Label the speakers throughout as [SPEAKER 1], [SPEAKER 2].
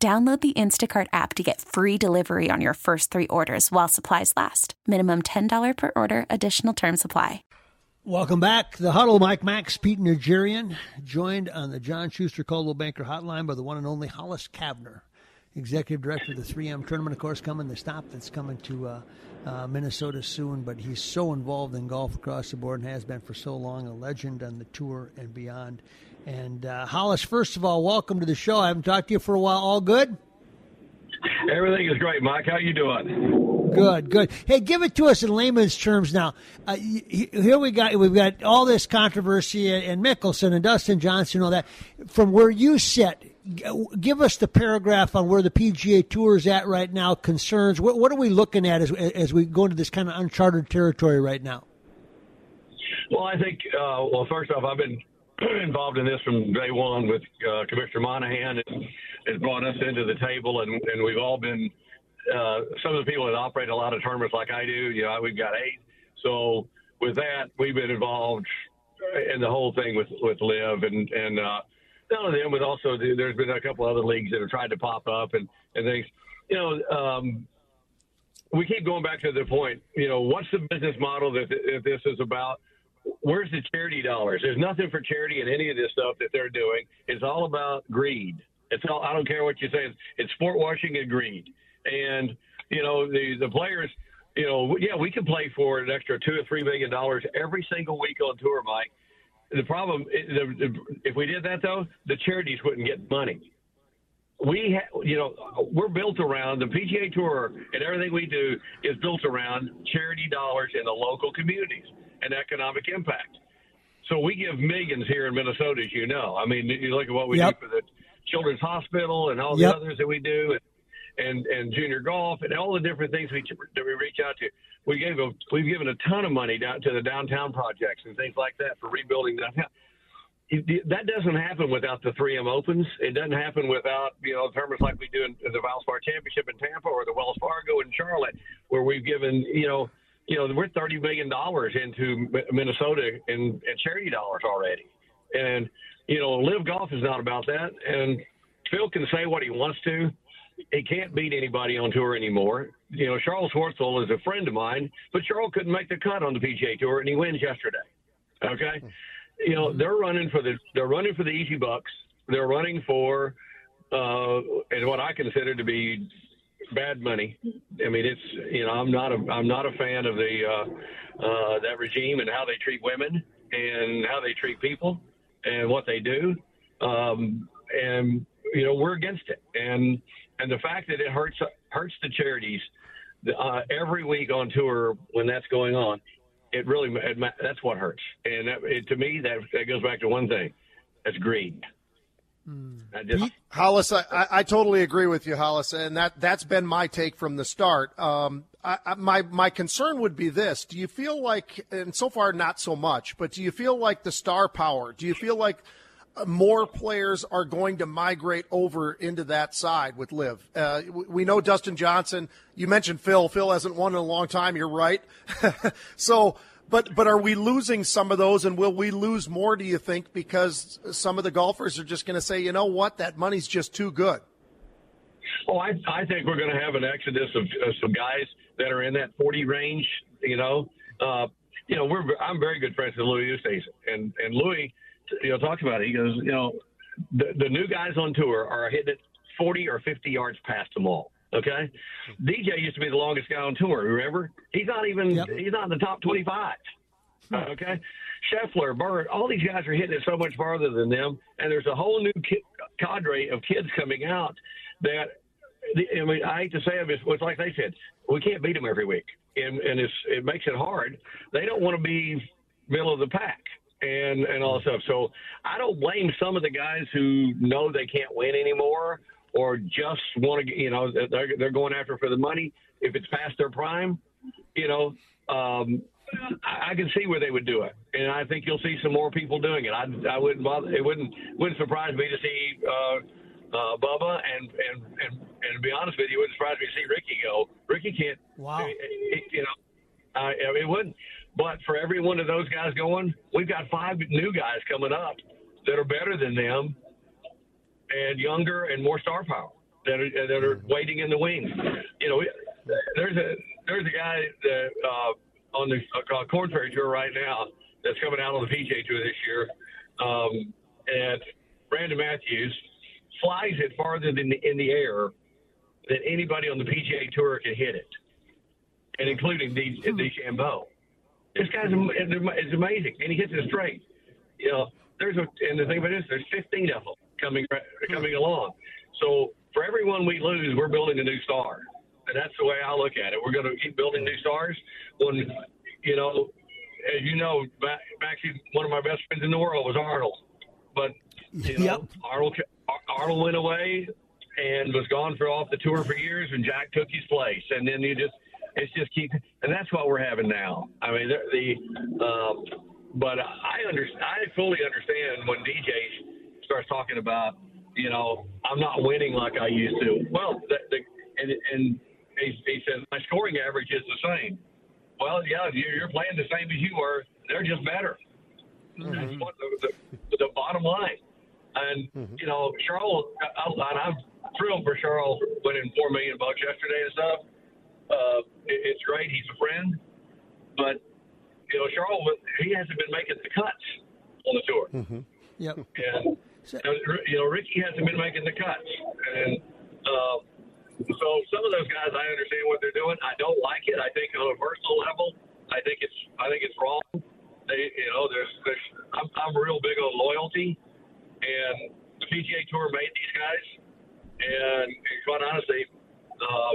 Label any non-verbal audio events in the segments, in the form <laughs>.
[SPEAKER 1] Download the Instacart app to get free delivery on your first three orders while supplies last. Minimum $10 per order, additional term supply.
[SPEAKER 2] Welcome back. The huddle, Mike Max, Pete Najarian, joined on the John Schuster Coldwell Banker Hotline by the one and only Hollis Cavner, Executive Director of the 3M tournament, of course, coming the stop that's coming to uh, uh, Minnesota soon. But he's so involved in golf across the board and has been for so long, a legend on the tour and beyond. And uh, Hollis, first of all, welcome to the show. I haven't talked to you for a while. All good?
[SPEAKER 3] Everything is great, Mike. How you doing?
[SPEAKER 2] Good, good. Hey, give it to us in layman's terms now. Uh, here we got we've got all this controversy and Mickelson and Dustin Johnson and all that. From where you sit, give us the paragraph on where the PGA Tour is at right now. Concerns. What, what are we looking at as as we go into this kind of uncharted territory right now?
[SPEAKER 3] Well, I think. Uh, well, first off, I've been <clears throat> involved in this from day one with uh, Commissioner Monahan and has brought us into the table, and, and we've all been uh, some of the people that operate a lot of tournaments like I do. You know, we've got eight. So with that, we've been involved in the whole thing with with LIV and and uh, not only them, but also the, there's been a couple other leagues that have tried to pop up and and things. You know, um, we keep going back to the point. You know, what's the business model that, that this is about? Where's the charity dollars? There's nothing for charity in any of this stuff that they're doing. It's all about greed. It's all I don't care what you say. It's, sport washing and greed. And you know the the players. You know, yeah, we can play for an extra two or three million dollars every single week on tour, Mike. The problem, eh, if we did that though, the charities wouldn't get money. We, ha- you know, we're built around the PGA Tour, and everything we do is built around charity dollars in the local communities and economic impact. So we give millions here in Minnesota, as you know. I mean, you look at what we yep. do for the Children's Hospital and all the yep. others that we do, and, and and junior golf and all the different things we that we reach out to. We gave a, we've given a ton of money down to the downtown projects and things like that for rebuilding downtown. That doesn't happen without the 3M Opens. It doesn't happen without you know tournaments like we do in the Valspar Championship in Tampa or the Wells Fargo in Charlotte, where we've given you know you know, we're thirty million dollars into Minnesota in, in charity dollars already, and you know, LIV Golf is not about that. And Phil can say what he wants to. He can't beat anybody on tour anymore. You know, Charles Schwartzel is a friend of mine, but Charles couldn't make the cut on the PGA Tour, and he wins yesterday. Okay, you know, they're running for the they're running for the easy bucks. They're running for uh, and what I consider to be bad money. I mean, it's you know I'm not a I'm not a fan of the uh, uh, that regime and how they treat women and how they treat people and what they do. Um, and you know we're against it. And and the fact that it hurts hurts the charities uh, every week on tour when that's going on, it really it, that's what hurts. And that, it, to me, that that goes back to one thing: that's greed.
[SPEAKER 4] Just, Hollis, I, I, totally agree with you, Hollis, and that that's been my take from the start. Um, I, I, my my concern would be this: Do you feel like, and so far not so much, but do you feel like the star power? Do you feel like uh, more players are going to migrate over into that side with LIV? Uh, we know Dustin Johnson. You mentioned Phil. Phil hasn't won in a long time. You're right. <laughs> so but but are we losing some of those, and will we lose more? Do you think because some of the golfers are just going to say, you know what, that money's just too good?
[SPEAKER 3] Oh, I I think we're going to have an exodus of uh, some guys that are in that 40 range. You know, uh, you know, we're I'm very good friends with Louis Oosthuizen, and and Louis, you know, talks about it. He goes, you know, the the new guys on tour are hitting it 40 or 50 yards past them all. Okay, DJ used to be the longest guy on tour. Remember? He's not even yep. he's not in the top twenty-five. Hmm. Uh, okay, Scheffler, Bird, all these guys are hitting it so much farther than them, and there's a whole new ki- cadre of kids coming out that. I mean, I hate to say it, it's like they said, we can't beat them every week, and and it's it makes it hard. They don't want to be middle of the pack and and all that stuff. So I don't blame some of the guys who know they can't win anymore or just want to, you know, they're, they're going after for the money. If it's past their prime, you know, um, I, I can see where they would do it, and I think you'll see some more people doing it. I, I wouldn't bother. It wouldn't wouldn't surprise me to see uh, uh, Bubba and and and and to be honest with you, it wouldn't surprise me to see Rickie go. Rickie can't.
[SPEAKER 2] Wow.
[SPEAKER 3] You know, uh, it wouldn't. But for every one of those guys going, we've got five new guys coming up that are better than them and younger and more star power that are, that are waiting in the wings. You know, there's a there's a guy that uh, on the uh, Korn Ferry Tour right now that's coming out on the PGA Tour this year, um, and Brandon Matthews flies it farther than the, in the air than anybody on the PGA Tour can hit it, and including the DeChambeau. This guy's is amazing, and he hits it straight. You know, there's a and the thing about this, there's 15 of them coming coming along. So for everyone we lose, we're building a new star, and that's the way I look at it. We're going to keep building new stars. When you know, as you know, back, actually one of my best friends in the world was Arnold, but you know, yep. Arnold Arnold went away and was gone for off the tour for years, and Jack took his place, and then you just it's just keep, and that's what we're having now. I mean, the, the um, but I understand. I fully understand when DJ starts talking about, you know, I'm not winning like I used to. Well, the, the, and and he, he says my scoring average is the same. Well, yeah, you're playing the same as you were. They're just better. Mm-hmm. That's what the, the, the bottom line. And mm-hmm. you know, Charles, I, I'm thrilled for Charles winning four million bucks yesterday and stuff. Uh, it, it's great. He's a friend, but you know, Charles, he hasn't been making the cuts on the tour.
[SPEAKER 2] Mm-hmm. Yep.
[SPEAKER 3] And you know, Rickie hasn't been making the cuts, and uh, so some of those guys, I understand what they're doing. I don't like it. I think on a personal level, I think it's I think it's wrong. They, you know, there's, there's I'm, I'm real big on loyalty, and the PGA Tour made these guys, and, quite honestly, uh,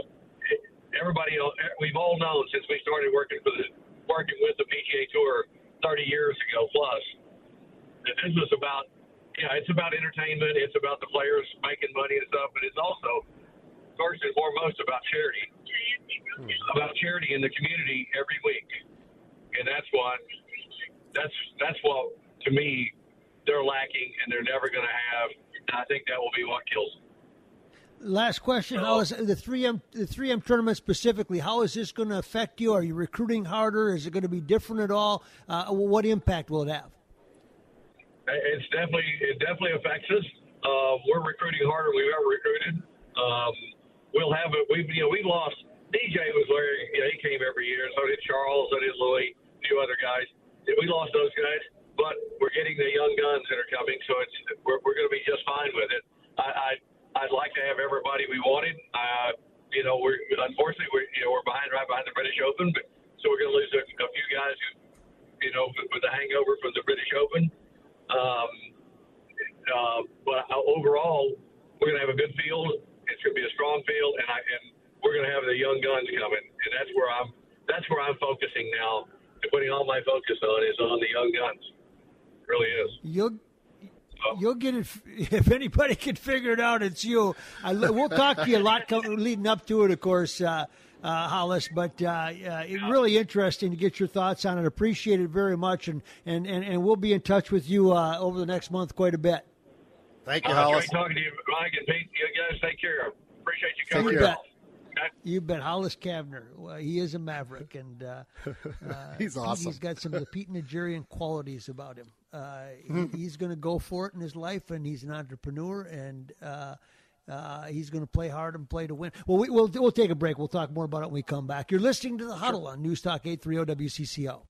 [SPEAKER 3] everybody we've all known since we started working for the working with the PGA Tour 30 years ago plus that this was about yeah, it's about entertainment, it's about the players making money and stuff, but it's also first and foremost about charity. About charity in the community every week. And that's what that's that's what to me they're lacking and they're never gonna have and I think that will be what kills them.
[SPEAKER 2] Last question: How is the three M the three M tournament specifically? How is this going to affect you? Are you recruiting harder? Is it going to be different at all? Uh, what impact will it have?
[SPEAKER 3] It's definitely it definitely affects us. Uh, we're recruiting harder than we've ever recruited. Um, we'll have it. We've you know we've lost. DJ was where you know, he came every year. So did Charles. So did Louis. A few other guys. We lost those guys, but we're getting the young guns that are coming. So it's we're, we're going to be just fine with it. I, I I'd like to have everybody we wanted. Uh, you know, we're unfortunately we're you know we're behind right behind the British Open, but so we're going to lose a, a few guys who, you know, with the hangover from the British Open. Um, uh, but overall, we're going to have a good field. It's going to be a strong field, and I and we're going to have the young guns coming, and that's where I'm. That's where I'm focusing now. Putting all my focus on is on the young guns. It really is.
[SPEAKER 2] You'll You'll get it <laughs> if anybody can figure it out. It's you. I, we'll talk to you a lot leading up to it, of course, uh, uh, Hollis. But uh, uh, it's really interesting to get your thoughts on it. Appreciate it very much, and and, and, and we'll be in touch with you uh, over the next month quite a bit.
[SPEAKER 4] Thank you, Hollis.
[SPEAKER 3] Great talking to you, Mike and Pete. You guys take care. Appreciate you coming. You bet.
[SPEAKER 2] You bet. Hollis Cavner. Well, he is a maverick, and uh, <laughs>
[SPEAKER 4] he's awesome.
[SPEAKER 2] He's got some of the Pete Najarian qualities about him. Uh, he's going to go for it in his life, and he's an entrepreneur, and uh, he's going to play hard and play to win. Well, we, will we'll take a break. We'll talk more about it when we come back. You're listening to the Huddle on News Talk 830 WCCO.